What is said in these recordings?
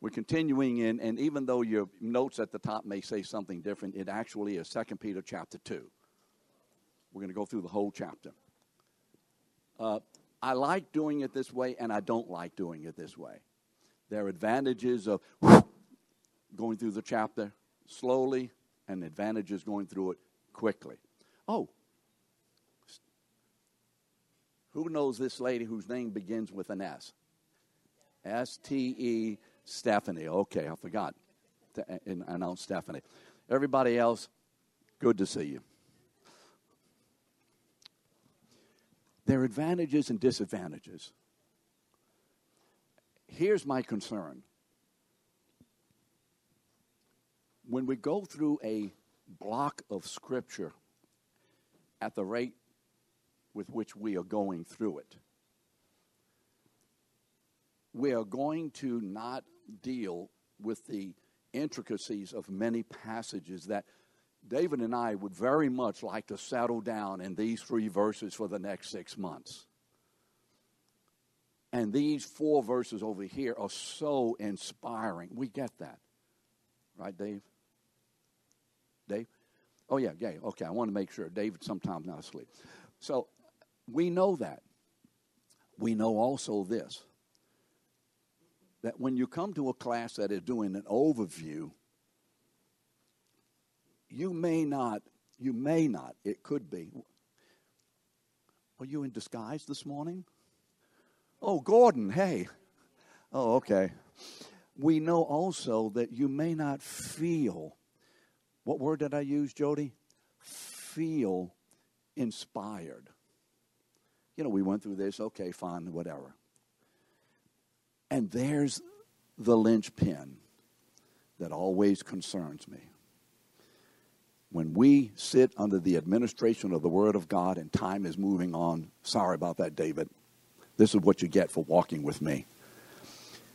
We're continuing in, and even though your notes at the top may say something different, it actually is 2 Peter chapter 2. We're going to go through the whole chapter. Uh, I like doing it this way, and I don't like doing it this way. There are advantages of going through the chapter slowly, and advantages going through it quickly. Oh, who knows this lady whose name begins with an S? S T E Stephanie. Okay, I forgot to announce Stephanie. Everybody else, good to see you. There are advantages and disadvantages. Here's my concern. When we go through a block of scripture at the rate with which we are going through it, we are going to not deal with the intricacies of many passages that David and I would very much like to settle down in these three verses for the next six months. And these four verses over here are so inspiring. We get that. Right, Dave? Dave? Oh, yeah, yeah. Okay, I want to make sure. David sometimes not asleep. So we know that. We know also this that when you come to a class that is doing an overview, you may not, you may not, it could be. Are you in disguise this morning? Oh, Gordon, hey. Oh, okay. We know also that you may not feel, what word did I use, Jody? Feel inspired. You know, we went through this, okay, fine, whatever. And there's the linchpin that always concerns me. When we sit under the administration of the Word of God and time is moving on, sorry about that, David. This is what you get for walking with me.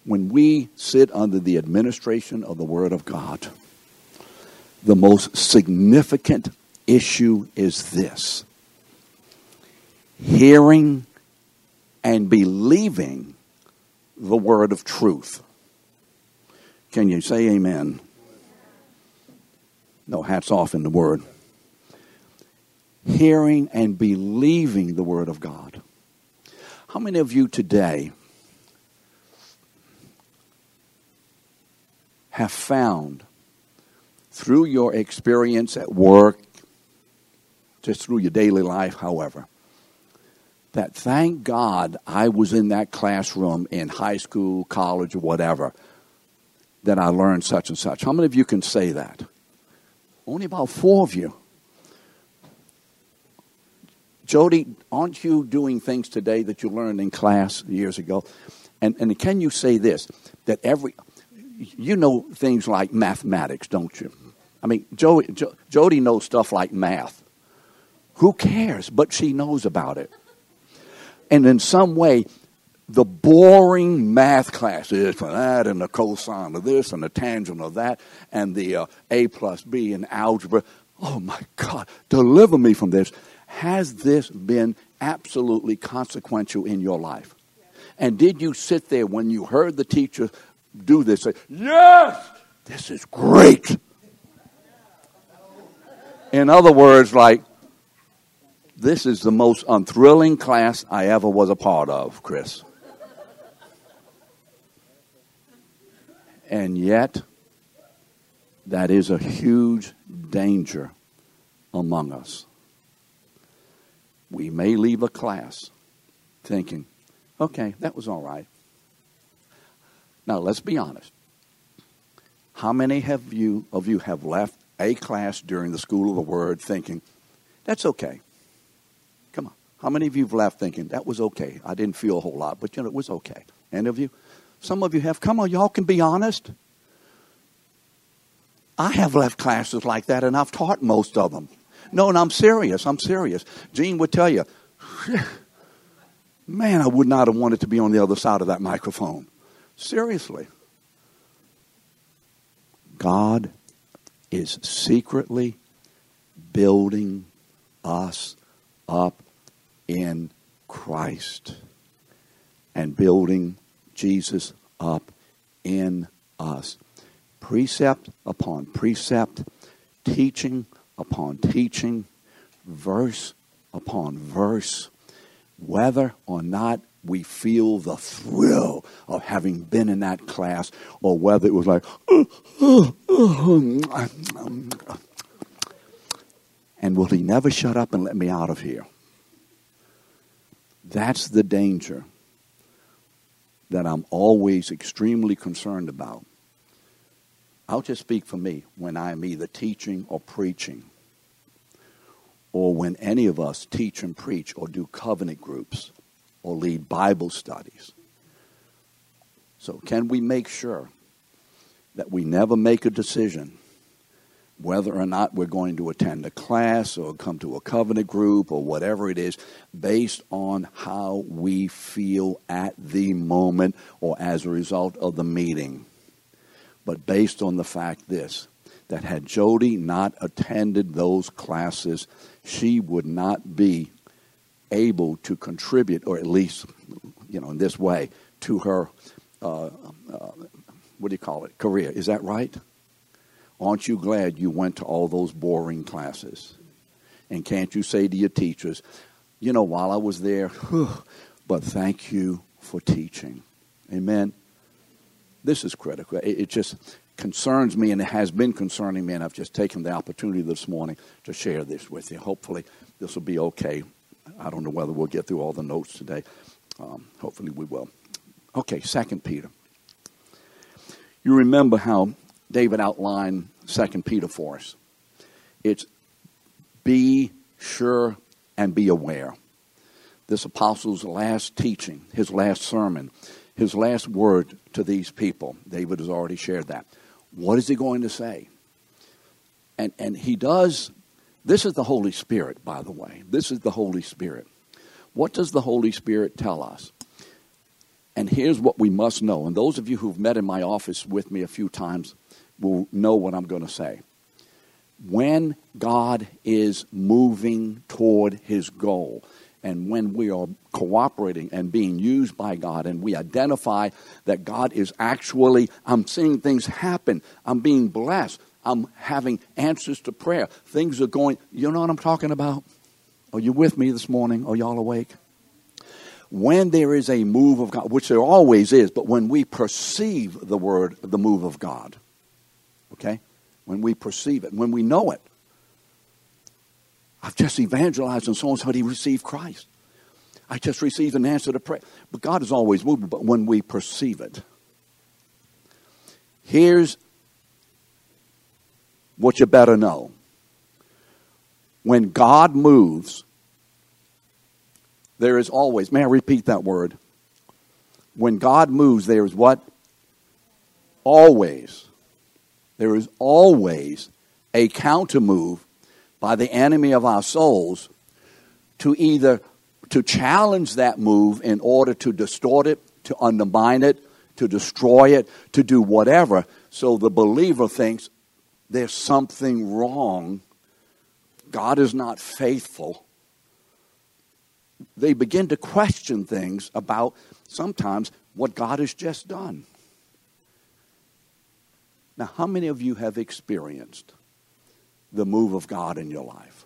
When we sit under the administration of the Word of God, the most significant issue is this hearing and believing the word of truth. Can you say amen? No, hats off in the word. Hearing and believing the word of God. How many of you today have found through your experience at work, just through your daily life, however, that thank God I was in that classroom in high school, college, whatever, that I learned such and such. How many of you can say that? Only about four of you. Jody, aren't you doing things today that you learned in class years ago? And, and can you say this? That every, you know things like mathematics, don't you? I mean, Jody, Jody knows stuff like math. Who cares? But she knows about it and in some way, the boring math class is for that and the cosine of this and the tangent of that and the uh, a plus b in algebra. Oh my God, deliver me from this. Has this been absolutely consequential in your life? And did you sit there when you heard the teacher do this, say, Yes, this is great? In other words, like, this is the most unthrilling class I ever was a part of, Chris. And yet, that is a huge danger among us. We may leave a class thinking, okay, that was all right. Now, let's be honest. How many have you, of you have left a class during the School of the Word thinking, that's okay? How many of you have left thinking, that was okay? I didn't feel a whole lot, but you know, it was okay. Any of you? Some of you have. Come on, y'all can be honest. I have left classes like that, and I've taught most of them. No, and I'm serious. I'm serious. Gene would tell you, man, I would not have wanted to be on the other side of that microphone. Seriously. God is secretly building us up in Christ and building Jesus up in us precept upon precept, teaching upon teaching, verse upon verse, whether or not we feel the thrill of having been in that class or whether it was like, and will he never shut up and let me out of here? That's the danger that I'm always extremely concerned about. I'll just speak for me when I'm either teaching or preaching, or when any of us teach and preach or do covenant groups or lead Bible studies. So, can we make sure that we never make a decision whether or not we're going to attend a class or come to a covenant group or whatever it is, based on how we feel at the moment or as a result of the meeting. But based on the fact this that had Jody not attended those classes, she would not be able to contribute, or at least, you know, in this way, to her, uh, uh, what do you call it, career. Is that right? Aren't you glad you went to all those boring classes? And can't you say to your teachers, you know, while I was there, but thank you for teaching. Amen. This is critical. It, it, just concerns me, and it has been concerning me, and I've just taken the opportunity this morning to share this with you. Hopefully, this will be okay. I don't know whether we'll get through all the notes today. Um, hopefully, we will. Okay, Second Peter. You remember how David outlined Second Peter for us. It's be sure and be aware. This apostle's last teaching, his last sermon, his last word to these people. David has already shared that. What is he going to say? And and he does this is the Holy Spirit, by the way. This is the Holy Spirit. What does the Holy Spirit tell us? And here's what we must know. And those of you who've met in my office with me a few times will know what I'm going to say. When God is moving toward his goal, and when we are cooperating and being used by God, and we identify that God is actually, I'm seeing things happen, I'm being blessed, I'm having answers to prayer, things are going, you know what I'm talking about? Are you with me this morning? Are y'all awake? When there is a move of God, which there always is, but when we perceive the word, the move of God, Okay? When we perceive it, when we know it. I've just evangelized and so and so he received Christ. I just received an answer to prayer. But God is always moving, but when we perceive it. Here's what you better know. When God moves, there is always, may I repeat that word? When God moves, there is what? Always there is always a counter move by the enemy of our souls to either to challenge that move in order to distort it, to undermine it, to destroy it, to do whatever. So the believer thinks there's something wrong. God is not faithful. They begin to question things about sometimes what God has just done. Now, how many of you have experienced the move of God in your life?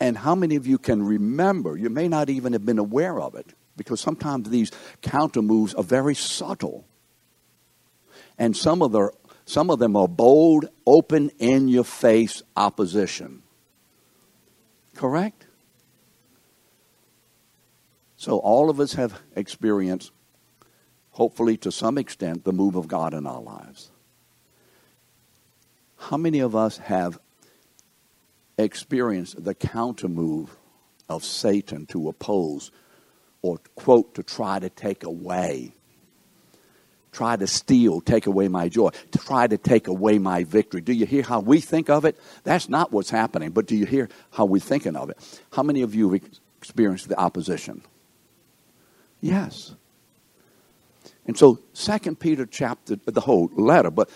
And how many of you can remember? You may not even have been aware of it because sometimes these counter moves are very subtle. And some of, the, some of them are bold, open, in your face opposition. Correct? So all of us have experienced hopefully to some extent, the move of God in our lives. How many of us have experienced the counter move of Satan to oppose or, quote, to try to take away? Try to steal, take away my joy, try to take away my victory. Do you hear how we think of it? That's not what's happening, but do you hear how we're thinking of it? How many of you have experienced the opposition? Yes. And so, Second Peter chapter, the whole letter, but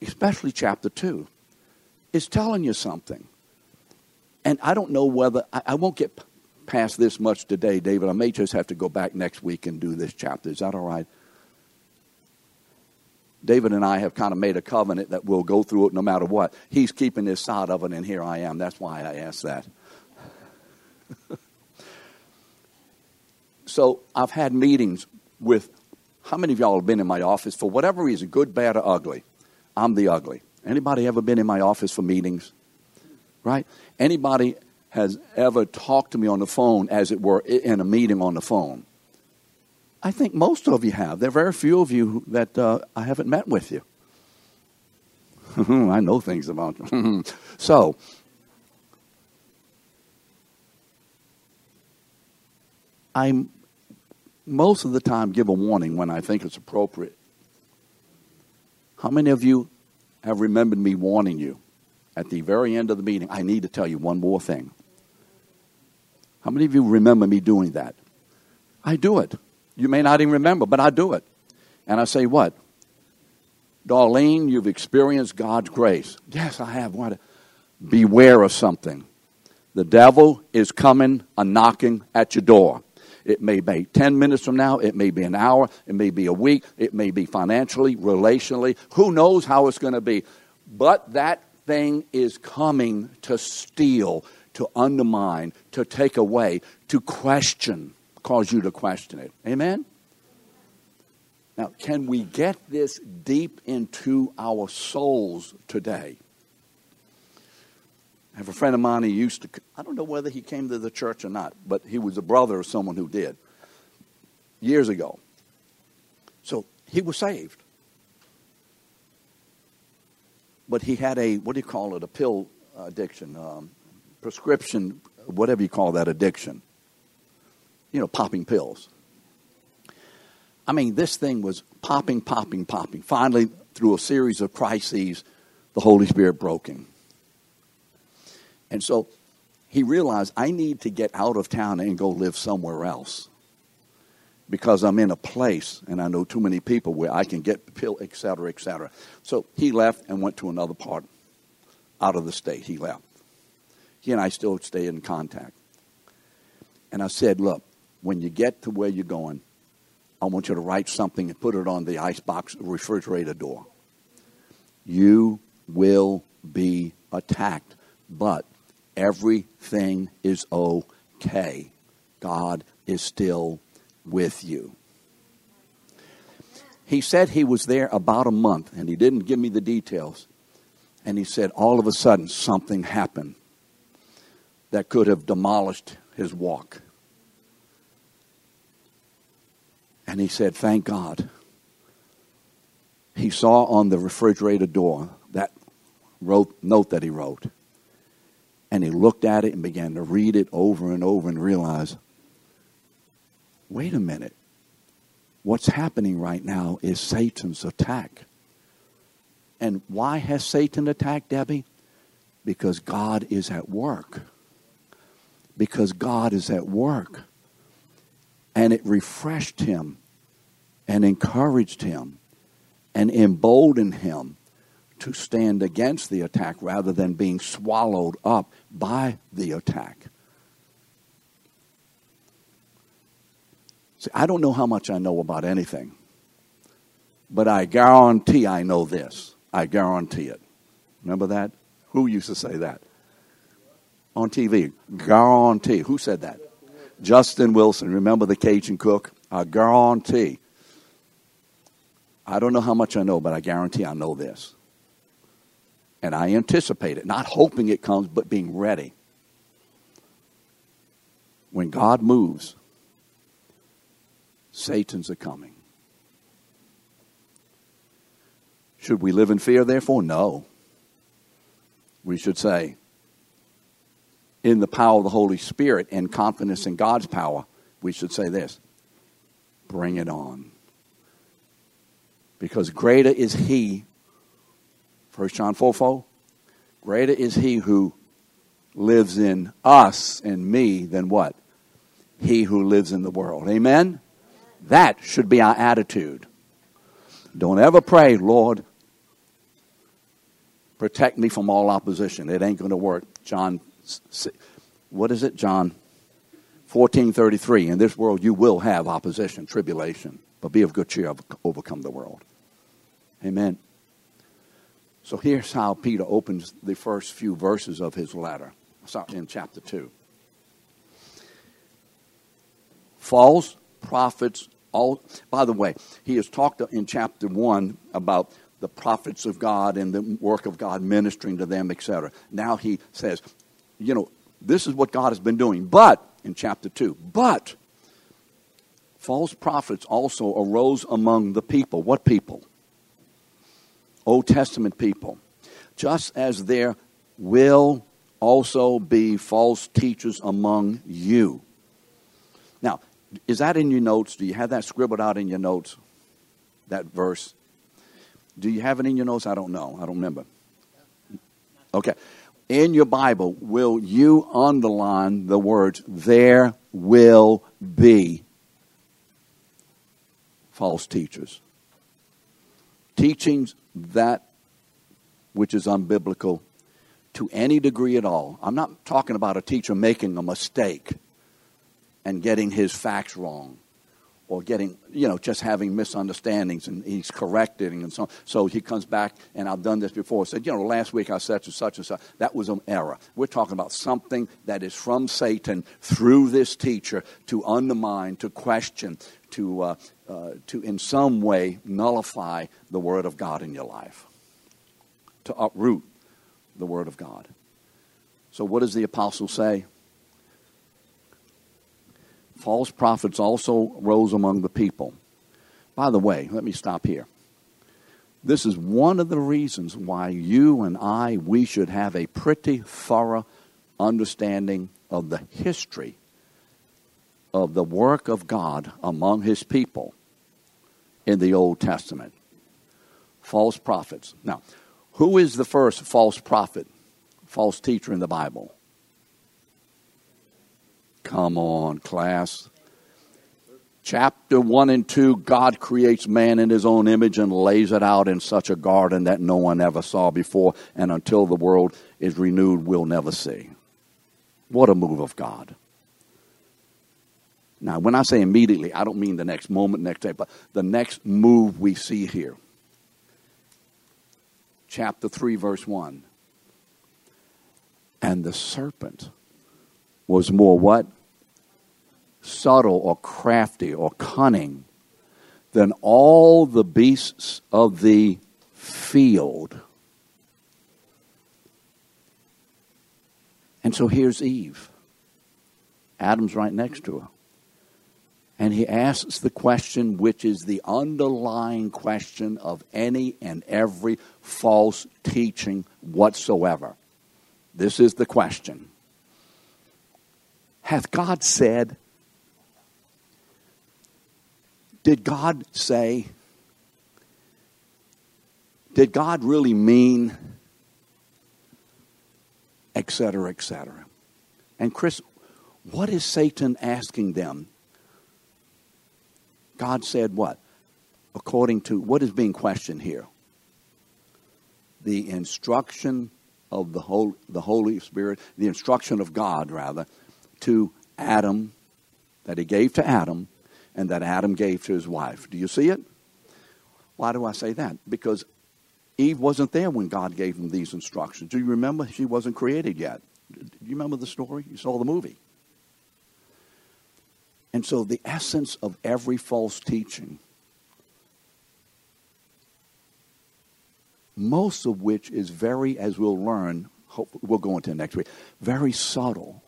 especially chapter two, is telling you something. And I don't know whether I, I won't get past this much today, David. I may just have to go back next week and do this chapter. Is that all right? David and I have kind of made a covenant that we'll go through it no matter what. He's keeping his side of it, and here I am. That's why I asked that. so I've had meetings with how many of y'all have been in my office for whatever reason, good, bad, or ugly? I'm the ugly. Anybody ever been in my office for meetings? Right? Anybody has ever talked to me on the phone, as it were, in a meeting on the phone? I think most of you have. There are very few of you that uh, I haven't met with you. I know things about you. so, I most of the time give a warning when I think it's appropriate. How many of you have remembered me warning you at the very end of the meeting? I need to tell you one more thing. How many of you remember me doing that? I do it. You may not even remember, but I do it. And I say, What? Darlene, you've experienced God's grace. Yes, I have. What? Beware of something. The devil is coming a knocking at your door. It may be 10 minutes from now. It may be an hour. It may be a week. It may be financially, relationally. Who knows how it's going to be? But that thing is coming to steal, to undermine, to take away, to question, cause you to question it. Amen? Now, can we get this deep into our souls today? I have a friend of mine, he used to, I don't know whether he came to the church or not, but he was a brother of someone who did years ago. So he was saved. But he had a, what do you call it, a pill addiction, um, prescription, whatever you call that addiction. You know, popping pills. I mean, this thing was popping, popping, popping. Finally, through a series of crises, the Holy Spirit broke him. And so he realized I need to get out of town and go live somewhere else because I'm in a place and I know too many people where I can get pill, et cetera, et cetera. So he left and went to another part out of the state. He left. He and I still stay in contact. And I said, Look, when you get to where you're going, I want you to write something and put it on the icebox refrigerator door. You will be attacked, but everything is okay. God is still with you. He said he was there about a month, and he didn't give me the details. And he said all of a sudden something happened that could have demolished his walk. And he said, Thank God. He saw on the refrigerator door that wrote, note that he wrote. And he looked at it and began to read it over and over and realize wait a minute. What's happening right now is Satan's attack. And why has Satan attacked Debbie? Because God is at work. Because God is at work. And it refreshed him and encouraged him and emboldened him to stand against the attack rather than being swallowed up by the attack. See, I don't know how much I know about anything, but I guarantee I know this. I guarantee it. Remember that? Who used to say that? On TV. Guarantee. Who said that? Justin Wilson. Remember the Cajun cook? I guarantee. I don't know how much I know, but I guarantee I know this. And I anticipate it, not hoping it comes, but being ready. When God moves, Satan's a coming. Should we live in fear, therefore? No. We should say, in the power of the Holy Spirit and confidence in God's power, we should say this bring it on. Because greater is He 1 John 4 4. Greater is he who lives in us and me than what? He who lives in the world. Amen? That should be our attitude. Don't ever pray, Lord, protect me from all opposition. It ain't going to work. John, what is it? John 14:33. In this world you will have opposition, tribulation, but be of good cheer, overcome the world. Amen. So here's how Peter opens the first few verses of his letter. in chapter 2. False prophets, all, by the way, he has talked in chapter 1 about the prophets of God and the work of God ministering to them, etc. Now he says, you know, this is what God has been doing. But, in chapter 2, but false prophets also arose among the people. What people? Old Testament people. Just as there will also be false teachers among you. Now, is that in your notes? Do you have that scribbled out in your notes? That verse? Do you have it in your notes? I don't know. I don't remember. Okay. In your Bible, will you underline the words, there will be false teachers? Teachings that which is unbiblical to any degree at all. I'm not talking about a teacher making a mistake and getting his facts wrong or getting, you know, just having misunderstandings and he's correcting and so on. So he comes back, and I've done this before, said, you know, last week I said to such and such. That was an error. We're talking about something that is from Satan through this teacher to undermine, to question, to, uh, uh, to in some way nullify the Word of God in your life, to uproot the Word of God. So, what does the apostle say? False prophets also rose among the people. By the way, let me stop here. This is one of the reasons why you and I, we should have a pretty thorough understanding of the history of the work of God among his people in the Old Testament. False prophets. Now, who is the first false prophet, false teacher in the Bible? Come on, class. Chapter 1 and 2 God creates man in his own image and lays it out in such a garden that no one ever saw before, and until the world is renewed, we'll never see. What a move of God. Now, when I say immediately, I don't mean the next moment, next day, but the next move we see here. Chapter 3, verse 1. And the serpent was more what? Subtle or crafty or cunning than all the beasts of the field. And so here's Eve. Adam's right next to her. And he asks the question, which is the underlying question of any and every false teaching whatsoever. This is the question Hath God said? Did God say? Did God really mean? Etc., etc. And Chris, what is Satan asking them God said what? According to what is being questioned here? The instruction of the Holy, the Holy Spirit, the instruction of God, rather, to Adam, that he gave to Adam, and that Adam gave to his wife. Do you see it? Why do I say that? Because Eve wasn't there when God gave him these instructions. Do you remember? She wasn't created yet. Do you remember the story? You saw the movie. And so, the essence of every false teaching, most of which is very, as we'll learn, hope, we'll go into next week, very subtle,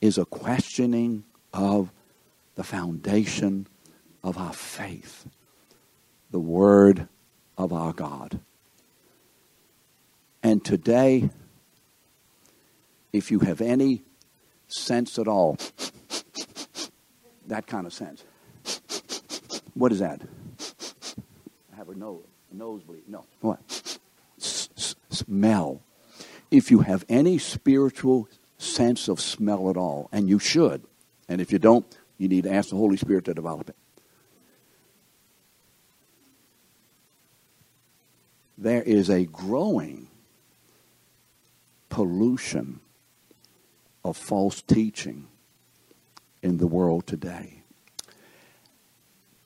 is a questioning of the foundation of our faith, the Word of our God. And today, if you have any sense at all. that kind of sense. What is that? I have a nose, a nosebleed. No. What? Smell. If you have any spiritual sense of smell at all, and you should, and if you don't, you need to ask the Holy Spirit to develop it. There is a growing pollution of false teaching in the world today.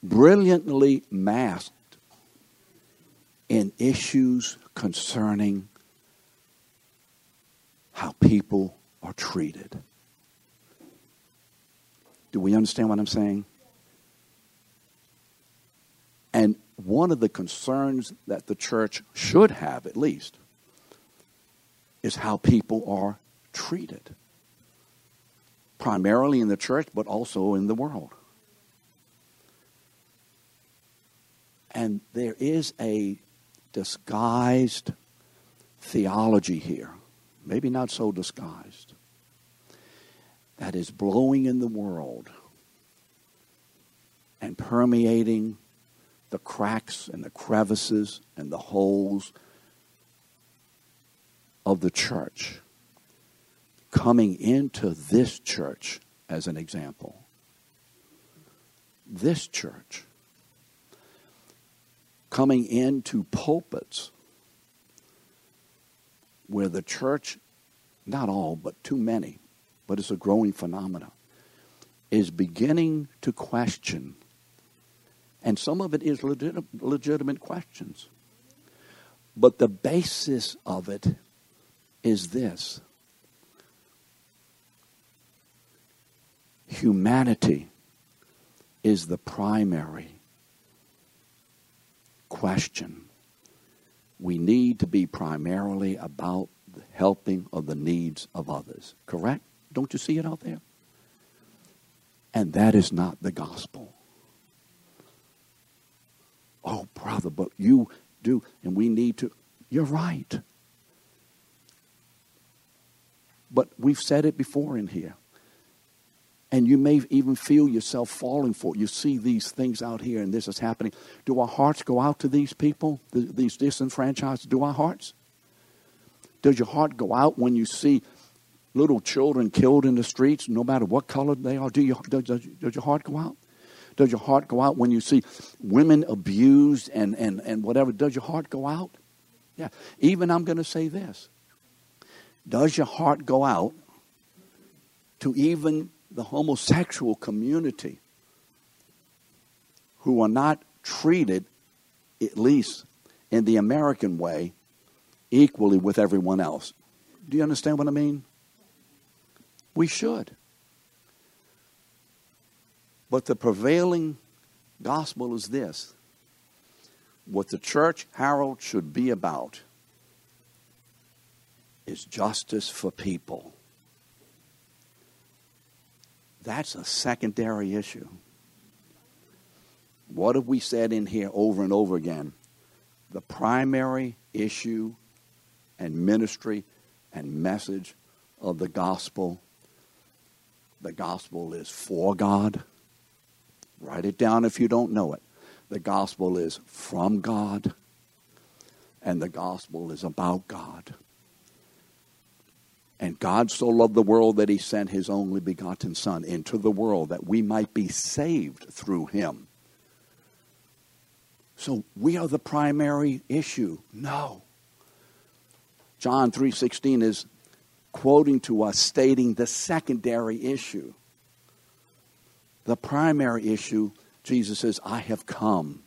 Brilliantly masked in issues concerning how people are treated. Do we understand what I'm saying? And one of the concerns that the church should have, at least, is how people are treated. Primarily in the church, but also in the world. And there is a disguised theology here, maybe not so disguised, that is blowing in the world and permeating the cracks and the crevices and the holes of the church coming into this church as an example. This church coming into pulpits where the church, not all, but too many, but it's a growing phenomenon, is beginning to question. And some of it is legit, legitimate questions. But the basis of it is this humanity is the primary question. We need to be primarily about the helping of the needs of others. Correct? Don't you see it out there? And that is not the gospel. Oh, brother, but you do, and we need to. You're right. But we've said it before in here. And you may even feel yourself falling for it. You see these things out here and this is happening. Do our hearts go out to these people, these disenfranchised? Do our hearts? Does your heart go out when you see little children killed in the streets, no matter what color they are? Do you, does, does your heart go out? Does your heart go out when you see women abused and, and, and whatever? Does your heart go out? Yeah. Even I'm going to say this. Does your heart go out to even the homosexual community who are not treated, at least in the American way, equally with everyone else. Do you understand what I mean? We should. But the prevailing gospel is this what the church herald should be about is justice for people. That's a secondary issue. What have we said in here over and over again? The primary issue and ministry and message of the gospel the gospel is for God. Write it down if you don't know it. The gospel is from God, and the gospel is about God. And God so loved the world that he sent his only begotten Son into the world that we might be saved through him. So we are the primary issue. No. John 3:16 is quoting to us stating the secondary issue. The primary issue, Jesus says, I have come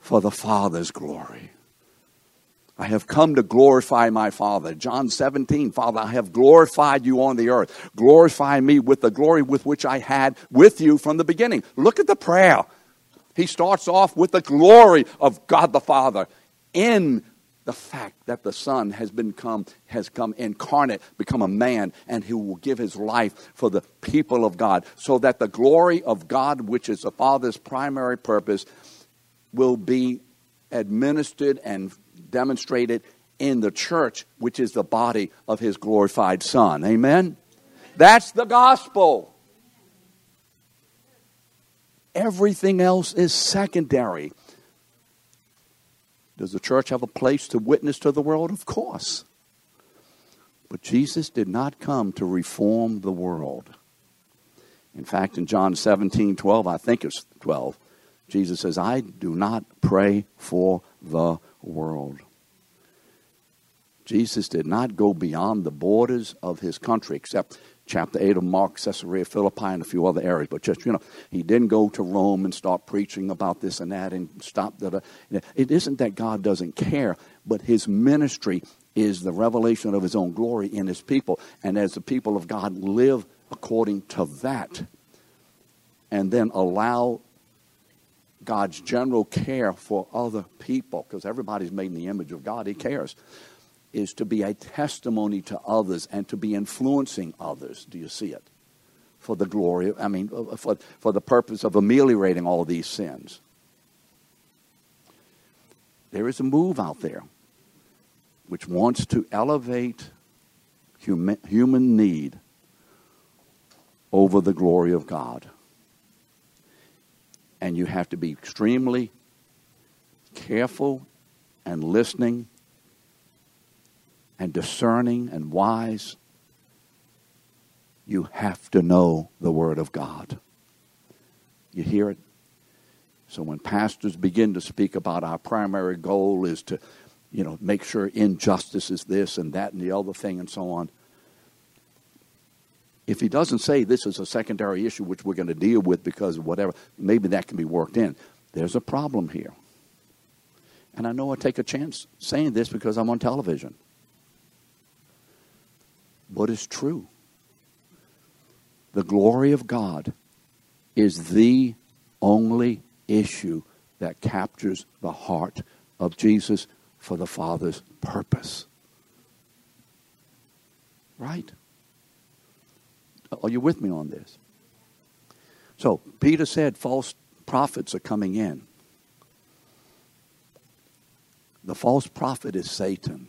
for the Father's glory. I have come to glorify my Father. John 17, Father, I have glorified you on the earth. Glorify me with the glory with which I had with you from the beginning. Look at the prayer. He starts off with the glory of God the Father in the fact that the Son has been come, has come incarnate, become a man, and who will give his life for the people of God, so that the glory of God, which is the Father's primary purpose, will be administered and demonstrated in the church, which is the body of his glorified Son. Amen? That's the gospel. Everything else is secondary. Does the church have a place to witness to the world? Of course. But Jesus did not come to reform the world. In fact, in John 17, 12, I think it's 12, Jesus says, I do not pray for the world. Jesus did not go beyond the borders of his country, except chapter 8 of Mark, Caesarea Philippi, and a few other areas. But just, you know, he didn't go to Rome and start preaching about this and that and stop that. It isn't that God doesn't care, but his ministry is the revelation of his own glory in his people. And as the people of God live according to that, and then allow God's general care for other people, because everybody's made in the image of God, he cares is to be a testimony to others and to be influencing others. Do you see it? For the glory, I mean, for, for the purpose of ameliorating all these sins. There is a move out there which wants to elevate human, human need over the glory of God. And you have to be extremely careful and listening and discerning and wise, you have to know the Word of God. You hear it? So when pastors begin to speak about our primary goal is to, you know, make sure injustice is this and that and the other thing and so on. If he doesn't say this is a secondary issue which we're going to deal with because of whatever, maybe that can be worked in. There's a problem here. And I know I take a chance saying this because I'm on television But it's true. The glory of God is the only issue that captures the heart of Jesus for the Father's purpose. Right? Are you with me on this? So, Peter said false prophets are coming in. The false prophet is Satan.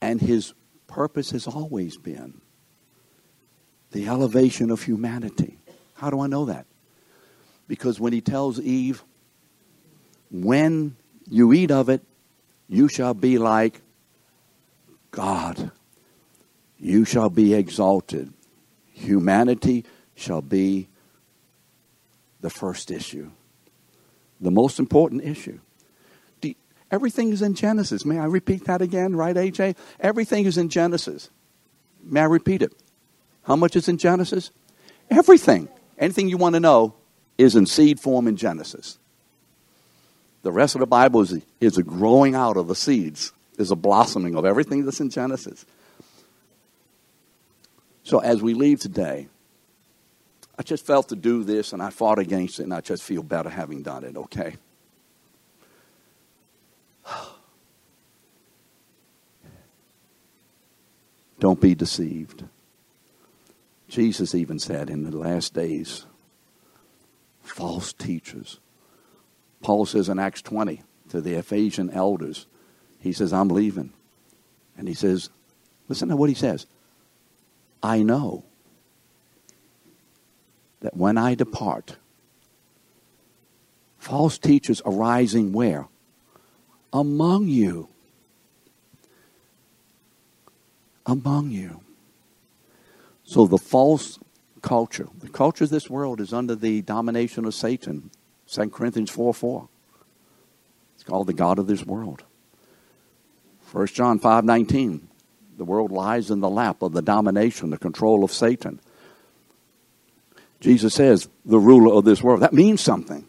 And his purpose has always been the elevation of humanity. How do I know that? Because when he tells Eve, when you eat of it, you shall be like God. You shall be exalted. Humanity shall be the first issue, the most important issue. Everything is in Genesis. May I repeat that again, right, AJ? Everything is in Genesis. May I repeat it? How much is in Genesis? Everything. Anything you want to know is in seed form in Genesis. The rest of the Bible is, is a growing out of the seeds, is a blossoming of everything that's in Genesis. So as we leave today, I just felt to do this and I fought against it and I just feel better having done it, okay? Don't be deceived. Jesus even said in the last days, false teachers. Paul says in Acts 20 to the Ephesian elders, he says, I'm leaving. And he says, listen to what he says. I know that when I depart, false teachers arising where? Among you. among you. So the false culture, the culture of this world is under the domination of Satan. 2 Corinthians 4 4. It's called the God of this world. 1 John five nineteen. The world lies in the lap of the domination, the control of Satan. Jesus says, the ruler of this world. That means something.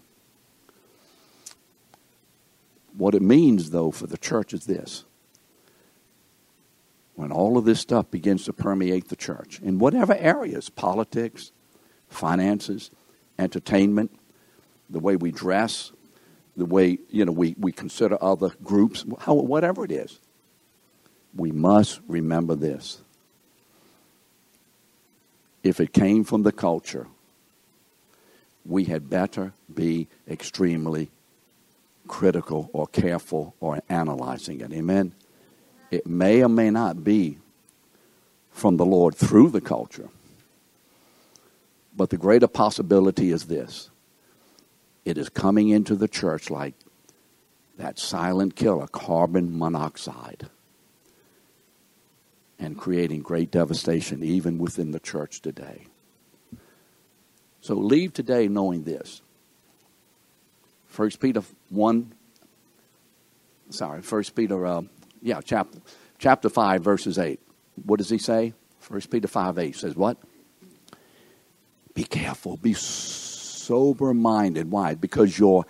What it means, though, for the church is this when all of this stuff begins to permeate the church in whatever areas politics, finances, entertainment, the way we dress, the way you know we, we consider other groups, how, whatever it is, we must remember this. If it came from the culture, we had better be extremely critical or careful or analyzing it. Amen. It may or may not be from the Lord through the culture. But the greater possibility is this it is coming into the church like that silent killer, carbon monoxide, and creating great devastation even within the church today. So leave today knowing this. 1 Peter 1, sorry, 1 Peter uh, yeah, chapter, chapter 5, verses 8. what does he say? First Peter 5 8 says what? Be careful, be sober minded. Why? Because your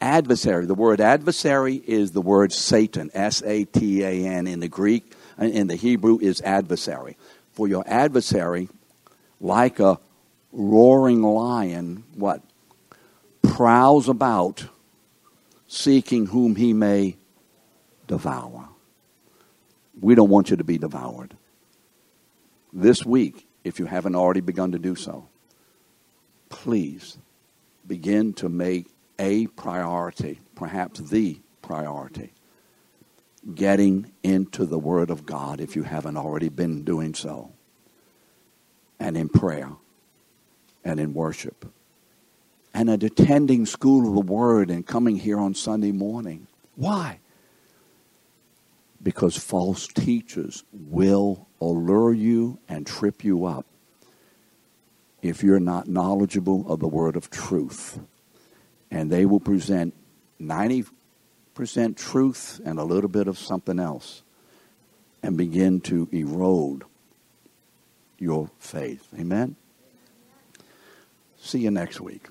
adversary, the word adversary is the word Satan, S A T A N in the Greek, in the Hebrew is adversary. For your adversary, like a roaring lion, what? Prowls about seeking whom he may devour. We don't want you to be devoured. This week, if you haven't already begun to do so, please begin to make a priority, perhaps the priority, getting into the Word of God if you haven't already been doing so, and in prayer, and in worship, and at attending school of the Word and coming here on Sunday morning. Why? Because false teachers will allure you and trip you up if you're not knowledgeable of the word of truth. And they will present 90% truth and a little bit of something else and begin to erode your faith. Amen? See you next week.